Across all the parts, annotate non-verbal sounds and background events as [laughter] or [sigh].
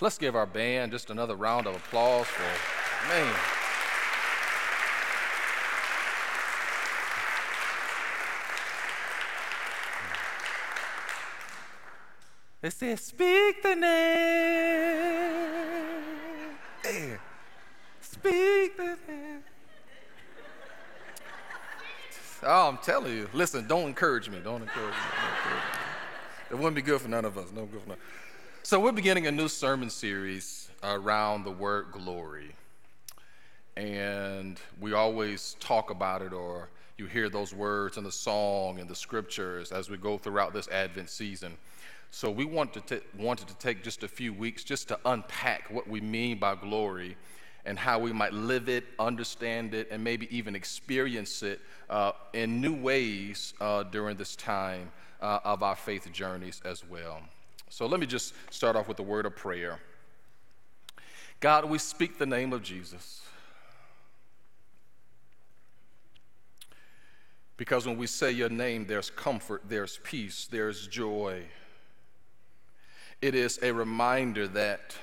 Let's give our band just another round of applause for, man. It says, Speak the name. Yeah. Speak the name. Oh, I'm telling you. Listen, don't encourage me. Don't encourage me. Don't encourage me. It wouldn't be good for none of us. No good for none. So we're beginning a new sermon series around the word glory. And we always talk about it or you hear those words in the song and the scriptures as we go throughout this Advent season. So we want to t- wanted to take just a few weeks just to unpack what we mean by glory and how we might live it, understand it, and maybe even experience it uh, in new ways uh, during this time uh, of our faith journeys as well. So let me just start off with a word of prayer. God, we speak the name of Jesus. Because when we say your name, there's comfort, there's peace, there's joy. It is a reminder that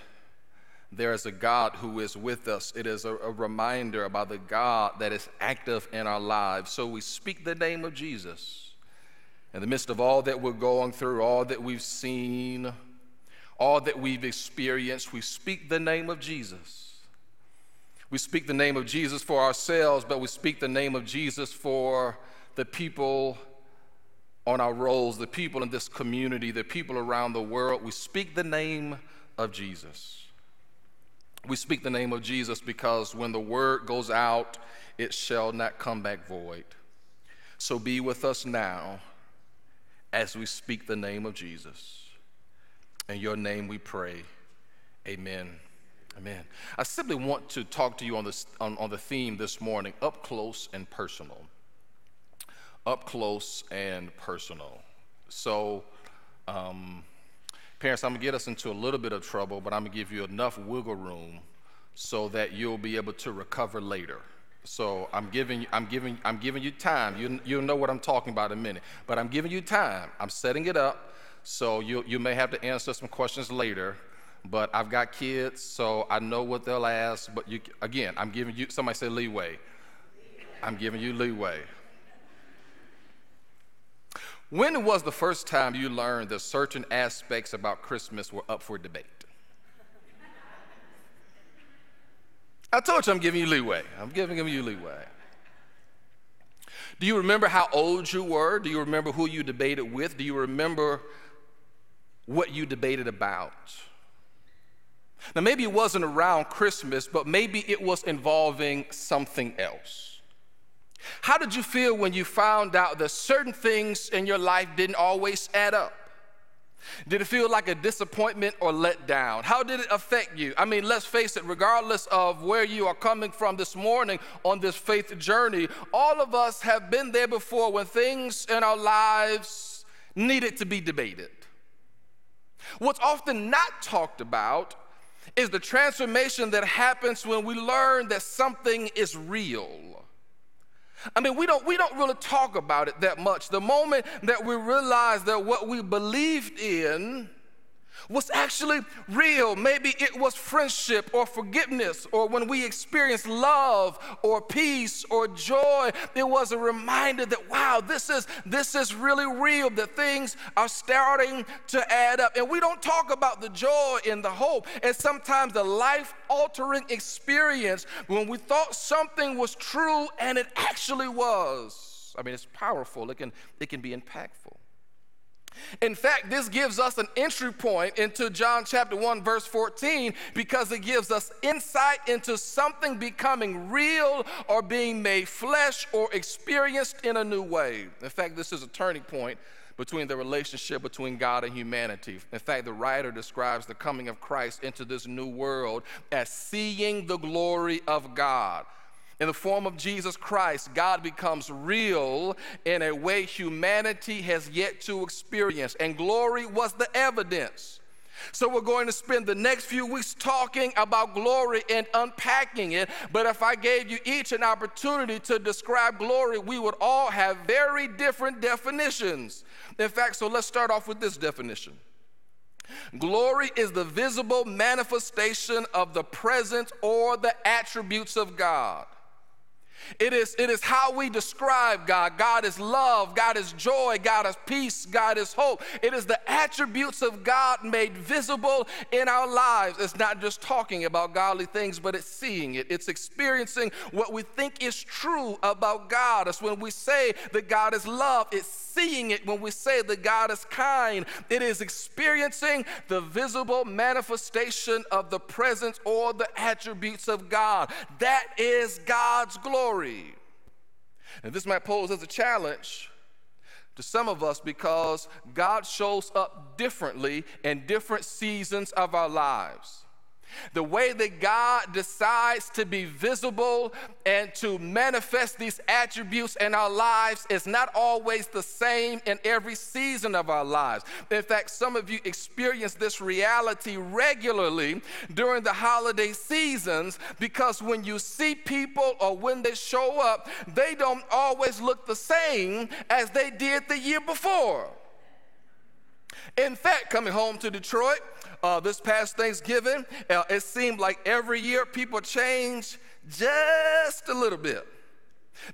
there is a God who is with us. It is a, a, reminder about the God that is active in our lives. So we speak the name of Jesus. In the midst of all that we're going through, all that we've seen, all that we've experienced, we speak the name of Jesus. We speak the name of Jesus for ourselves, but we speak the name of Jesus for the people on our rolls, the people in this community, the people around the world. We speak the name of Jesus. We speak the name of Jesus because when the word goes out, it shall not come back void. So be with us now as we speak the name of Jesus. In your name we pray. Amen. Amen. I simply want to talk to you on, this, on, on the theme this morning up close and personal up close and personal. So, um, parents, I'm gonna get us into a little bit of trouble, but I'm gonna give you enough wiggle room so that you'll be able to recover later. So I'm giving, I'm giving, I'm giving you time. You, you'll know what I'm talking about in a minute, but I'm giving you time. I'm setting it up, so you, you may have to answer some questions later. But I've got kids, so I know what they'll ask. But you, again, I'm giving you. Somebody say leeway. I'm giving you leeway. When was the first time you learned that certain aspects about Christmas were up for debate? I told you I'm giving you leeway. I'm giving you leeway. Do you remember how old you were? Do you remember who you debated with? Do you remember what you debated about? Now, maybe it wasn't around Christmas, but maybe it was involving something else. How did you feel when you found out that certain things in your life didn't always add up? Did it feel like a disappointment or letdown? How did it affect you? I mean, let's face it, regardless of where you are coming from this morning on this faith journey, all of us have been there before when things in our lives needed to be debated. What's often not talked about is the transformation that happens when we learn that something is real. I mean, we don't, we don't really talk about it that much. The moment that we realize that what we believed in was actually real. Maybe it was friendship or forgiveness, or when we experienced love or peace or joy, it was a reminder that wow, this is this is really real. That things are starting to add up. And we don't talk about the joy and the hope, and sometimes the life-altering experience when we thought something was true and it actually was. I mean, it's powerful. It can it can be impactful. In fact, this gives us an entry point into John chapter 1, verse 14, because it gives us insight into something becoming real or being made flesh or experienced in a new way. In fact, this is a turning point between the relationship between God and humanity. In fact, the writer describes the coming of Christ into this new world as seeing the glory of God. In the form of Jesus Christ, God becomes real in a way humanity has yet to experience, and glory was the evidence. So, we're going to spend the next few weeks talking about glory and unpacking it. But if I gave you each an opportunity to describe glory, we would all have very different definitions. In fact, so let's start off with this definition Glory is the visible manifestation of the presence or the attributes of God. It is, it is how we describe God. God is love, God is joy, God is peace, God is hope. It is the attributes of God made visible in our lives. It's not just talking about godly things, but it's seeing it. It's experiencing what we think is true about God. It's when we say that God is love, it's seeing it when we say that God is kind. It is experiencing the visible manifestation of the presence or the attributes of God. That is God's glory glory. And this might pose as a challenge to some of us because God shows up differently in different seasons of our lives. The way that God decides to be visible and to manifest these attributes in our lives is not always the same in every season of our lives. In fact, some of you experience this reality regularly during the holiday seasons because when you see people or when they show up, they don't always look the same as they did the year before. In fact, coming home to Detroit, uh, this past Thanksgiving, uh, it seemed like every year people change just a little bit.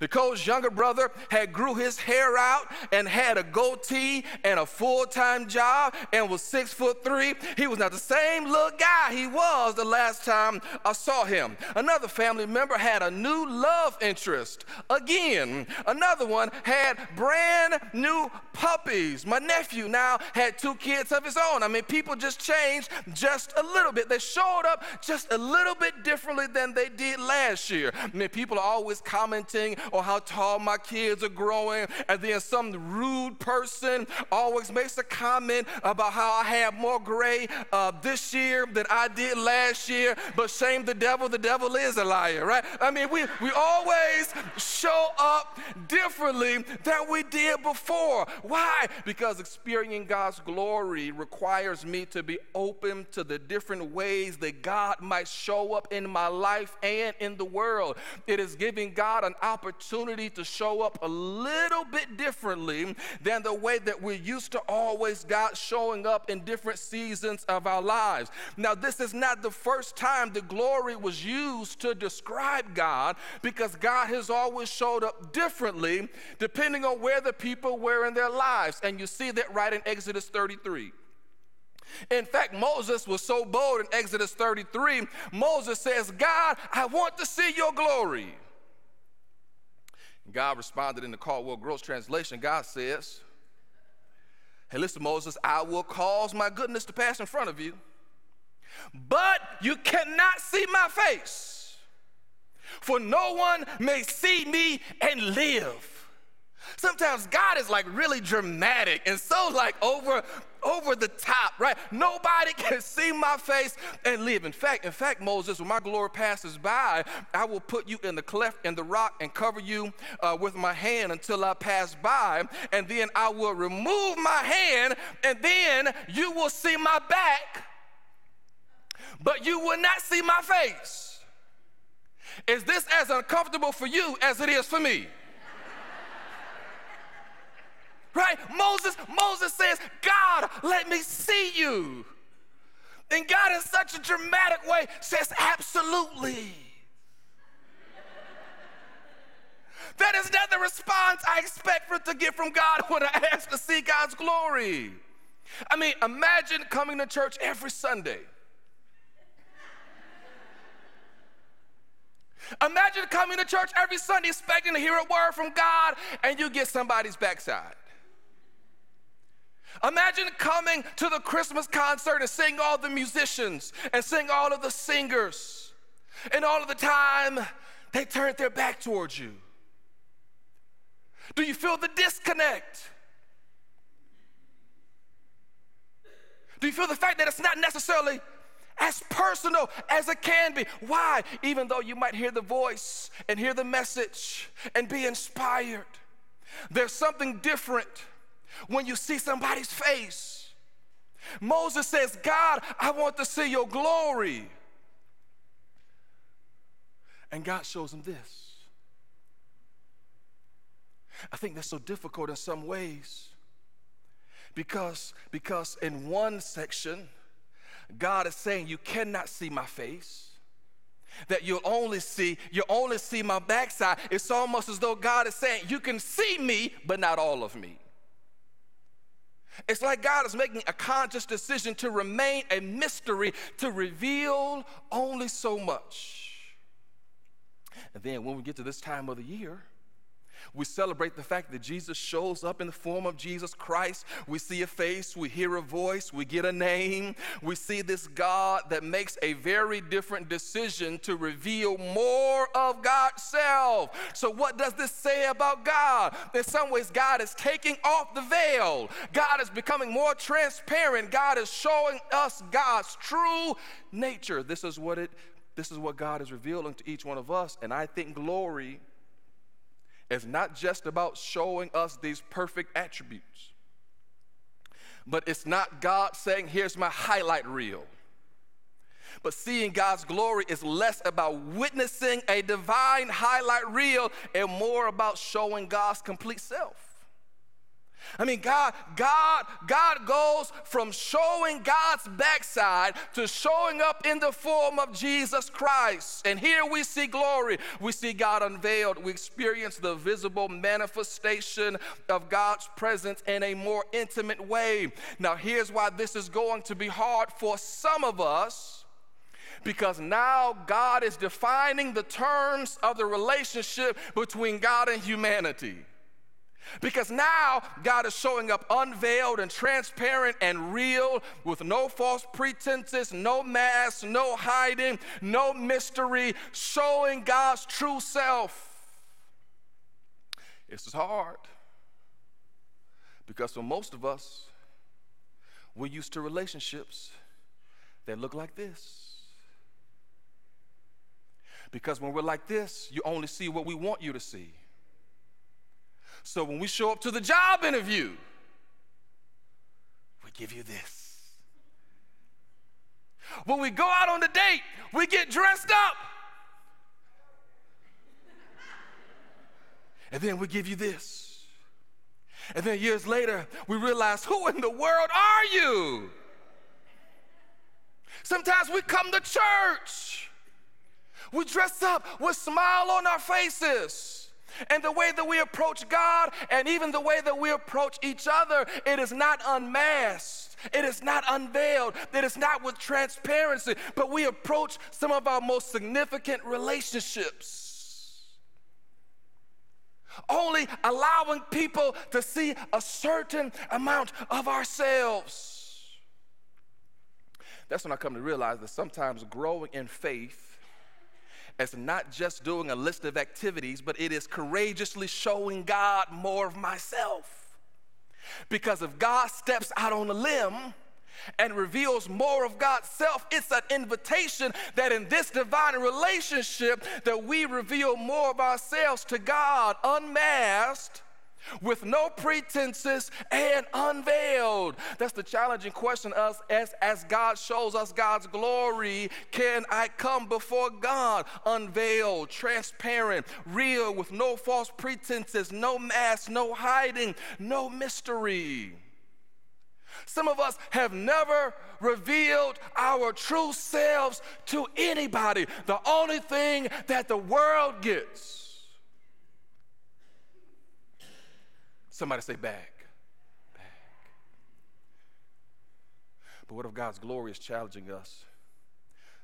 Nicole's younger brother had grew his hair out and had a goatee and a full-time job and was six foot three. He was not the same little guy he was the last time I saw him. Another family member had a new love interest. Again, another one had brand new puppies. My nephew now had two kids of his own. I mean, people just changed just a little bit. They showed up just a little bit differently than they did last year. I mean, people are always commenting or how tall my kids are growing. And then some rude person always makes a comment about how I have more gray uh, this year than I did last year. But shame the devil, the devil is a liar, right? I mean, we, we always show up differently than we did before. Why? Because experiencing God's glory requires me to be open to the different ways that God might show up in my life and in the world. It is giving God an opportunity opportunity to show up a little bit differently than the way that we're used to always God showing up in different seasons of our lives. Now, this is not the first time the glory was used to describe God because God has always showed up differently depending on where the people were in their lives. And you see that right in Exodus 33. In fact, Moses was so bold in Exodus 33. Moses says, God, I want to see your glory. God responded in the Caldwell Gross translation. God says, Hey, listen, Moses, I will cause my goodness to pass in front of you, but you cannot see my face, for no one may see me and live. Sometimes God is like really dramatic and so like over over the top, right? Nobody [laughs] can see my face and live. In fact, in fact, Moses, when my glory passes by, I will put you in the cleft in the rock and cover you uh, with my hand until I pass by, and then I will remove my hand, and then you will see my back, but you will not see my face. Is this as uncomfortable for you as it is for me? Right? Moses, Moses says, God, let me see you. And God, in such a dramatic way, says, absolutely. that is not the response I expect for to get from God when I ask to see God's glory. I mean, imagine coming to church every Sunday. Imagine coming to church every Sunday expecting to hear a word from God and you get somebody's backside. Imagine coming to the Christmas concert and seeing all the musicians and seeing all of the singers, and all of the time they turned their back towards you. Do you feel the disconnect? Do you feel the fact that it's not necessarily as personal as it can be? Why? Even though you might hear the voice and hear the message and be inspired, there's something different when you see somebody's face. Moses says, God, I want to see your glory. And God shows him this. I think that's so difficult in some ways Because, because in one section, God is saying, You cannot see my face. That you'll only see, you'll only see my backside. It's almost as though God is saying, You can see me, but not all of me. It's like God is making a conscious decision to remain a mystery, to reveal only so much. And then when we get to this time of the year, we celebrate the fact that Jesus shows up in the form of Jesus Christ. We see a face, we hear a voice, we get a name. We see this God that makes a very different decision to reveal more of God's self. So, what does this say about God? In some ways, God is taking off the veil, God is becoming more transparent. God is showing us God's true nature. This is what it this is what God is revealing to each one of us. And I think glory is not just about showing us these perfect attributes, but it's not God saying, Here's my highlight reel. But seeing God's glory is less about witnessing a divine highlight reel and more about showing God's complete self. I mean, God, God, God goes from showing God's backside to showing up in the form of Jesus Christ. And here we see glory. We see God unveiled. We experience the visible manifestation of God's presence in a more intimate way. Now, here's why this is going to be hard for some of us because now God is defining the terms of the relationship between God and humanity. Because now God is showing up unveiled and transparent and real with no false pretenses, no mask, no hiding, no mystery, showing God's true self. This is hard because for most of us, we're used to relationships that look like this. Because when we're like this, you only see what we want you to see. So when we show up to the job interview, we give you this. When we go out on the date, we get dressed up. And then we give you this. And then years later, we realize, who in the world are you? Sometimes we come to church. We dress up with smile on our faces. And the way that we approach God and even the way that we approach each other, it is not unmasked. It is not unveiled. It is not with transparency, but we approach some of our most significant relationships. Only allowing people to see a certain amount of ourselves. That's when I come to realize that sometimes growing in faith as not just doing a list of activities, but it is courageously showing God more of myself. Because if God steps out on a limb, and reveals more of God's self. It's an invitation that in this divine relationship that we reveal more of ourselves to God unmasked with no pretenses and unveiled. That's the challenging question us as, as God shows us God's glory. Can I come before God unveiled, transparent, real, with no false pretenses, no mask, no hiding, no mystery? Some of us have never revealed our true selves to anybody. The only thing that the world gets Somebody say back. Back. But what if God's glory is challenging us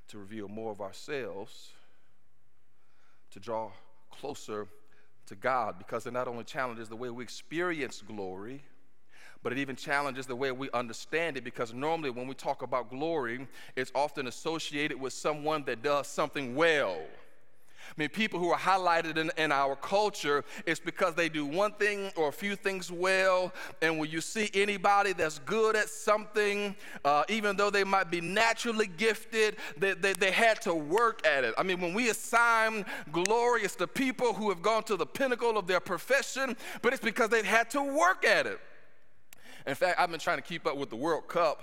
to reveal more of ourselves, to draw closer to God? Because it not only challenges the way we experience glory, but it even challenges the way we understand it because normally when we talk about glory, it's often associated with someone that does something well. I mean, people who are highlighted in, in, our culture, it's because they do one thing or a few things well. And when you see anybody that's good at something, uh, even though they might be naturally gifted, they, they, they had to work at it. I mean, when we assign glory, it's the people who have gone to the pinnacle of their profession, but it's because they've had to work at it. In fact, I've been trying to keep up with the World Cup.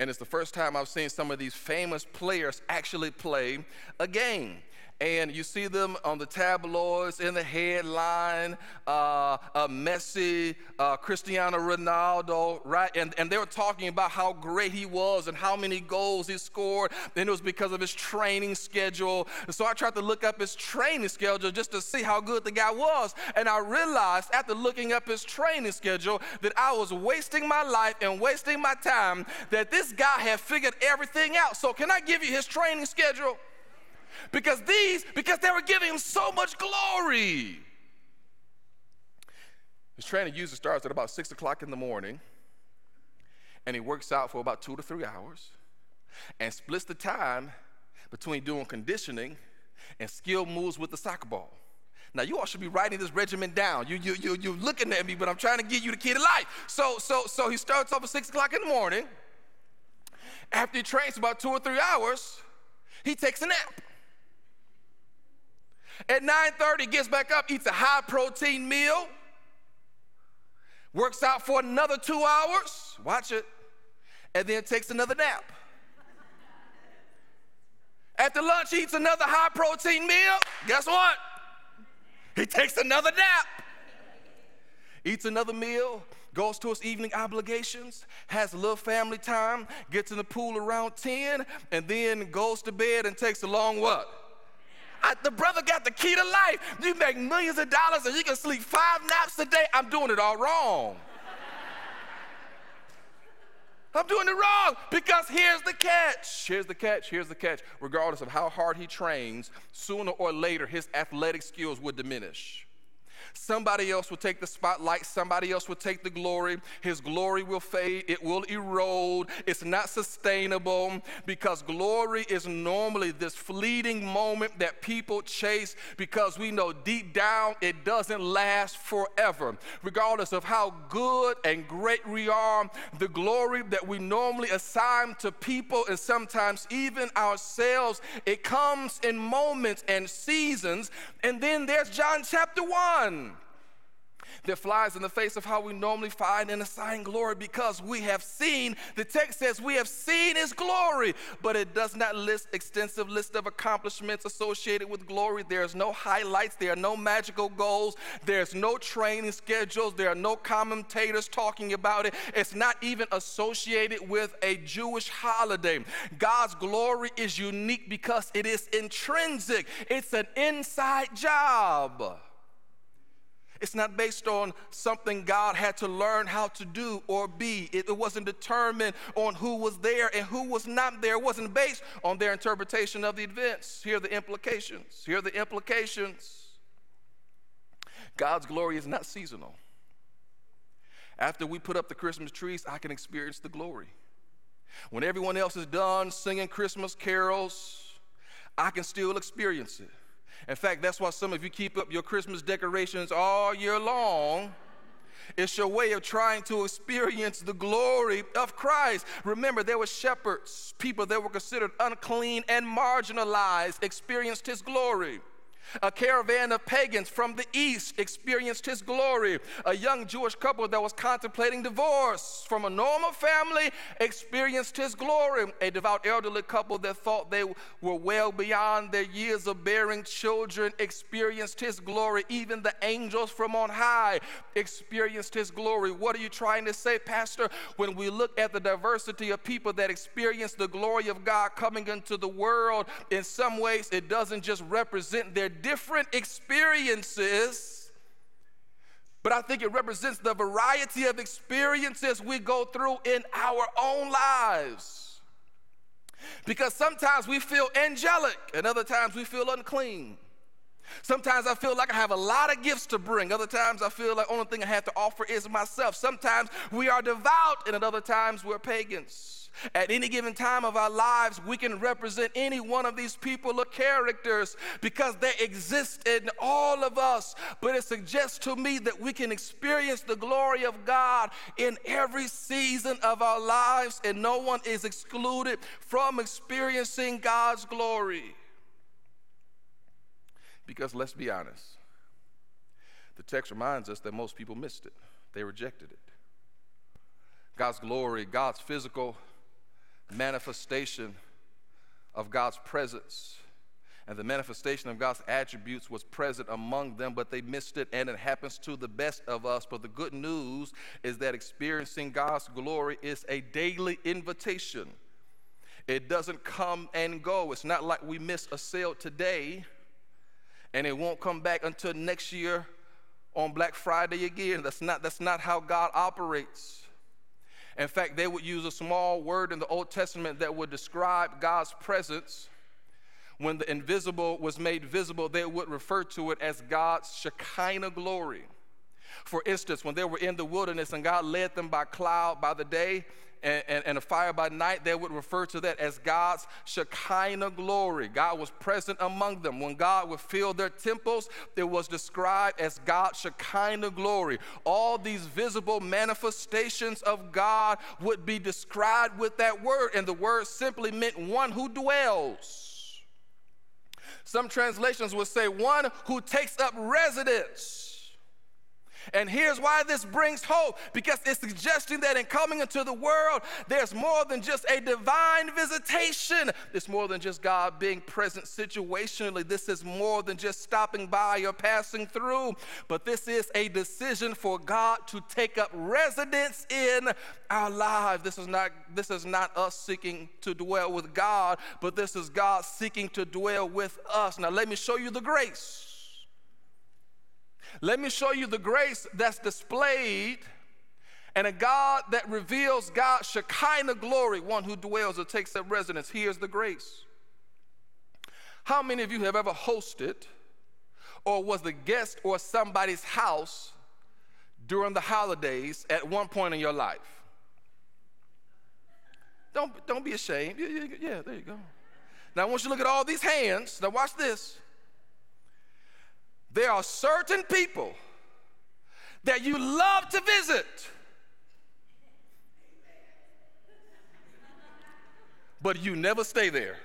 And it's the first time I've seen some of these famous players actually play a game. And you see them on the tabloids in the headline uh, uh, Messi, uh, Cristiano Ronaldo, right? And, and they were talking about how great he was and how many goals he scored. And it was because of his training schedule. And so I tried to look up his training schedule just to see how good the guy was. And I realized after looking up his training schedule that I was wasting my life and wasting my time, that this guy had figured everything out. So, can I give you his training schedule? Because these, because they were giving him so much glory. His training usually starts at about six o'clock in the morning, and he works out for about two to three hours and splits the time between doing conditioning and skill moves with the soccer ball. Now you all should be writing this regimen down. You you you you looking at me, but I'm trying to give you the key to life. So so so he starts off at six o'clock in the morning. After he trains about two or three hours, he takes a nap. At 9:30, gets back up, eats a high protein meal, works out for another two hours, watch it, and then takes another nap. After lunch, he eats another high protein meal. Guess what? He takes another nap. Eats another meal, goes to his evening obligations, has a little family time, gets in the pool around 10, and then goes to bed and takes a long what? I, the brother got the key to life. You make millions of dollars and you can sleep five naps a day. I'm doing it all wrong. I'm doing it wrong because here's the catch. Here's the catch. Here's the catch. Regardless of how hard he trains, sooner or later his athletic skills would diminish. Somebody else will take the spotlight, somebody else will take the glory. His glory will fade, it will erode. It's not sustainable because glory is normally this fleeting moment that people chase because we know deep down it doesn't last forever. Regardless of how good and great we are, the glory that we normally assign to people and sometimes even ourselves, it comes in moments and seasons. And then there's John chapter 1 that flies in the face of how we normally find and assign glory because we have seen, the text says we have seen his glory, but it does not list extensive list of accomplishments associated with glory. There's no highlights, there are no magical goals, there's no training schedules, there are no commentators talking about it. It's not even associated with a Jewish holiday. God's glory is unique because it is intrinsic. It's an inside job. It's not based on something God had to learn how to do or be. It, wasn't determined on who was there and who was not there. It wasn't based on their interpretation of the events. Here are the implications. Here are the implications. God's glory is not seasonal. After we put up the Christmas trees, I can experience the glory. When everyone else is done singing Christmas carols, I can still experience it. In fact, that's why some of you keep up your Christmas decorations all year long. It's your way of trying to experience the glory of Christ. Remember, there were shepherds, people that were considered unclean and marginalized, experienced his glory. A caravan of pagans from the east experienced his glory. A young Jewish couple that was contemplating divorce from a normal family experienced his glory. A devout elderly couple that thought they were well beyond their years of bearing children experienced his glory. Even the angels from on high experienced his glory. What are you trying to say, Pastor? When we look at the diversity of people that experience the glory of God coming into the world, in some ways it doesn't just represent their different experiences, but I think it represents the variety of experiences we go through in our own lives. Because sometimes we feel angelic, and other times we feel unclean. Sometimes I feel like I have a lot of gifts to bring. Other times I feel like the only thing I have to offer is myself. Sometimes we are devout, and at other times we're pagans. At any given time of our lives, we can represent any one of these people or characters because they exist in all of us. But it suggests to me that we can experience the glory of God in every season of our lives, and no one is excluded from experiencing God's glory. Because let's be honest, the text reminds us that most people missed it, they rejected it. God's glory, God's physical manifestation of God's presence and the manifestation of God's attributes was present among them, but they missed it, and it happens to the best of us. But the good news is that experiencing God's glory is a daily invitation. It doesn't come and go. It's not like we miss a sale today and it won't come back until next year on Black Friday again. That's not, that's not how God operates. In fact, they would use a small word in the Old Testament that would describe God's presence when the invisible was made visible, they would refer to it as God's Shekinah glory. For instance, when they were in the wilderness and God led them by cloud by the day and, and, and, a fire by night, they would refer to that as God's Shekinah glory. God was present among them. When God would fill their temples, it was described as God's Shekinah glory. All these visible manifestations of God would be described with that word, and the word simply meant one who dwells. Some translations will say one who takes up residence. And here's why this brings hope because it's suggesting that in coming into the world, there's more than just a divine visitation. It's more than just God being present situationally. This is more than just stopping by or passing through, but this is a decision for God to take up residence in our lives. This is not, this is not us seeking to dwell with God, but this is God seeking to dwell with us. Now, let me show you the grace. Let me show you the grace that's displayed and a God that reveals God's Shekinah glory, one who dwells or takes up residence. Here's the grace. How many of you have ever hosted or was the guest or somebody's house during the holidays at one point in your life? Don't, don't be ashamed. Yeah, yeah, yeah, there you go. Now I want you to look at all these hands. Now watch this. There are certain people that you love to visit. But you never stay there.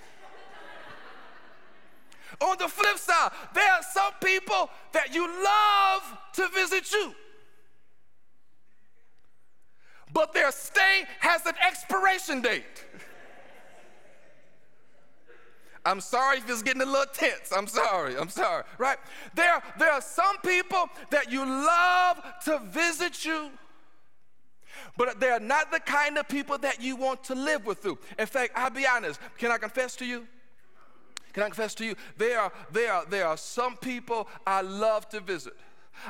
On the flip side, there are some people that you love to visit you. But their stay has an expiration date. I'm sorry if it's getting a little tense. I'm sorry. I'm sorry. Right? There, there are some people that you love to visit you, but they're not the kind of people that you want to live with. Through. In fact, I'll be honest. Can I confess to you? Can I confess to you? There are, there are, there are some people I love to visit.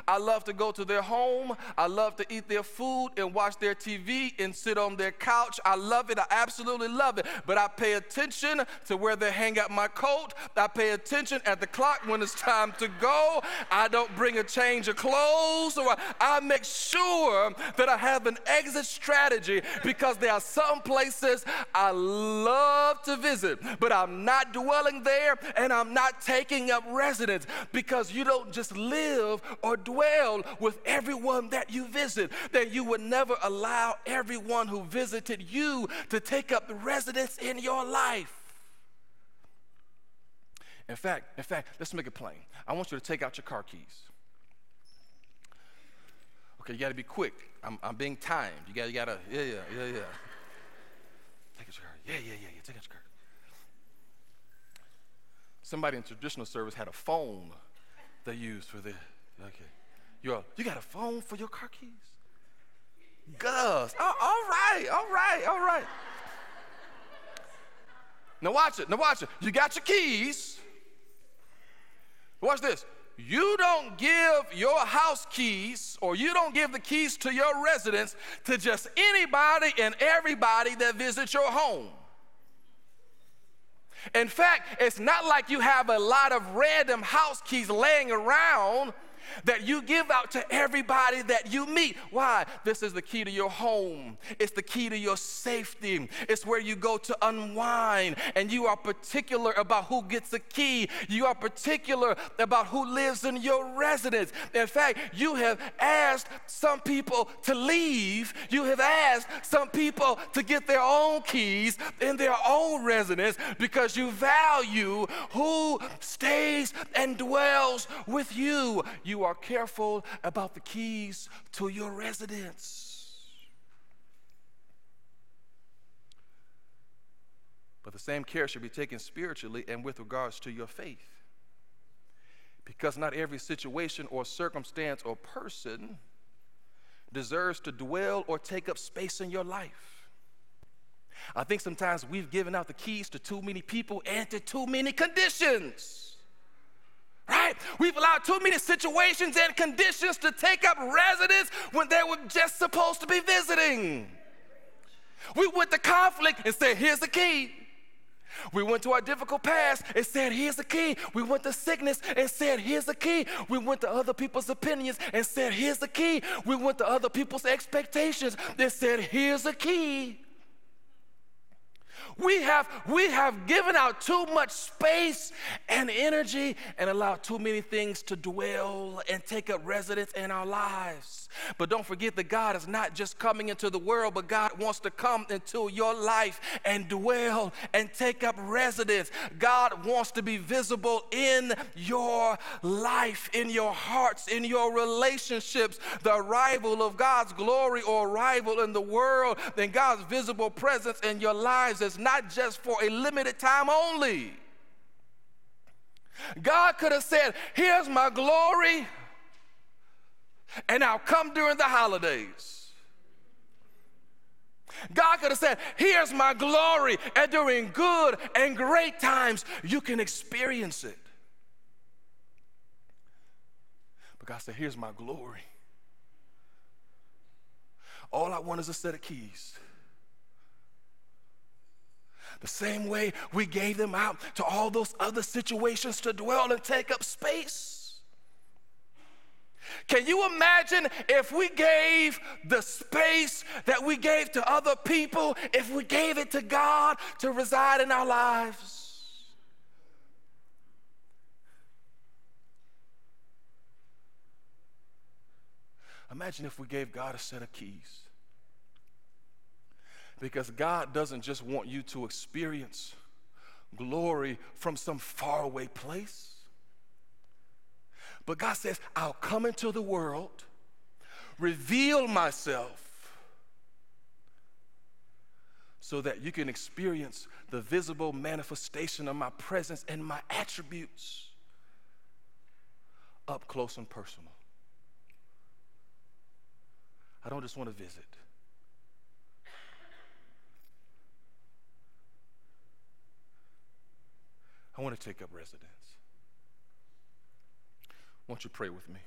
I love to go to their home. I love to eat their food and watch their TV and sit on their couch. I love it. I absolutely love it. But I pay attention to where they hang up my coat. I pay attention at the clock when it's time to go. I don't bring a change of clothes. Or I make sure that I have an exit strategy because there are some places I love to visit, but I'm not dwelling there and I'm not taking up residence because you don't just live or dwell with everyone that you visit, that you would never allow everyone who visited you to take up residence in your life. In fact, in fact, let's make it plain. I want you to take out your car keys. Okay, you got to be quick. I'm, I'm being timed. You got, you got to, yeah, yeah, yeah, yeah. Take out your car. Yeah, yeah, yeah, yeah. Take out your car. Somebody in traditional service had a phone they used for this. Okay. You you got a phone for your car keys? Gus. Oh, all right, all right, all right. Now watch it. Now watch it. You got your keys. Watch this. You don't give your house keys or you don't give the keys to your residence to just anybody and everybody that visits your home. In fact, it's not like you have a lot of random house keys laying around that you give out to everybody that you meet. Why? This is the key to your home, it's the key to your safety, it's where you go to unwind, and you are particular about who gets the key. You are particular about who lives in your residence. In fact, you have asked some people to leave, you have asked some people to get their own keys in their own residence because you value who stays and dwells with you. You you are careful about the keys to your residence. But the same care should be taken spiritually and with regards to your faith. Because not every situation or circumstance or person deserves to dwell or take up space in your life. I think sometimes we've given out the keys to too many people and to too many conditions. Right? We've allowed too many situations and conditions to take up residence when they were just supposed to be visiting. We went to conflict and said, here's the key. We went to our difficult past and said, Here's the key. We went to sickness and said, Here's the key. We went to other people's opinions and said, Here's the key. We went to other people's expectations and said, Here's the key. We have, we have given out too much space and energy and allowed too many things to dwell and take up residence in our lives. But don't forget that God is not just coming into the world, but God wants to come into your life and dwell and take up residence. God wants to be visible in your life, in your hearts, in your relationships. The arrival of God's glory or arrival in the world, then God's visible presence in your lives is not just for a limited time only. God could have said, Here's my glory, and I'll come during the holidays. God could have said, Here's my glory, and during good and great times, you can experience it. But God said, Here's my glory. All I want is a set of keys. The same way we gave them out to all those other situations to dwell and take up space. Can you imagine if we gave the space that we gave to other people, if we gave it to God to reside in our lives? Imagine if we gave God a set of keys. Because God doesn't just want you to experience glory from some faraway place. But God says, I'll come into the world, reveal myself, so that you can experience the visible manifestation of my presence and my attributes up close and personal. I don't just want to visit. I want to take up residence. Won't you pray with me?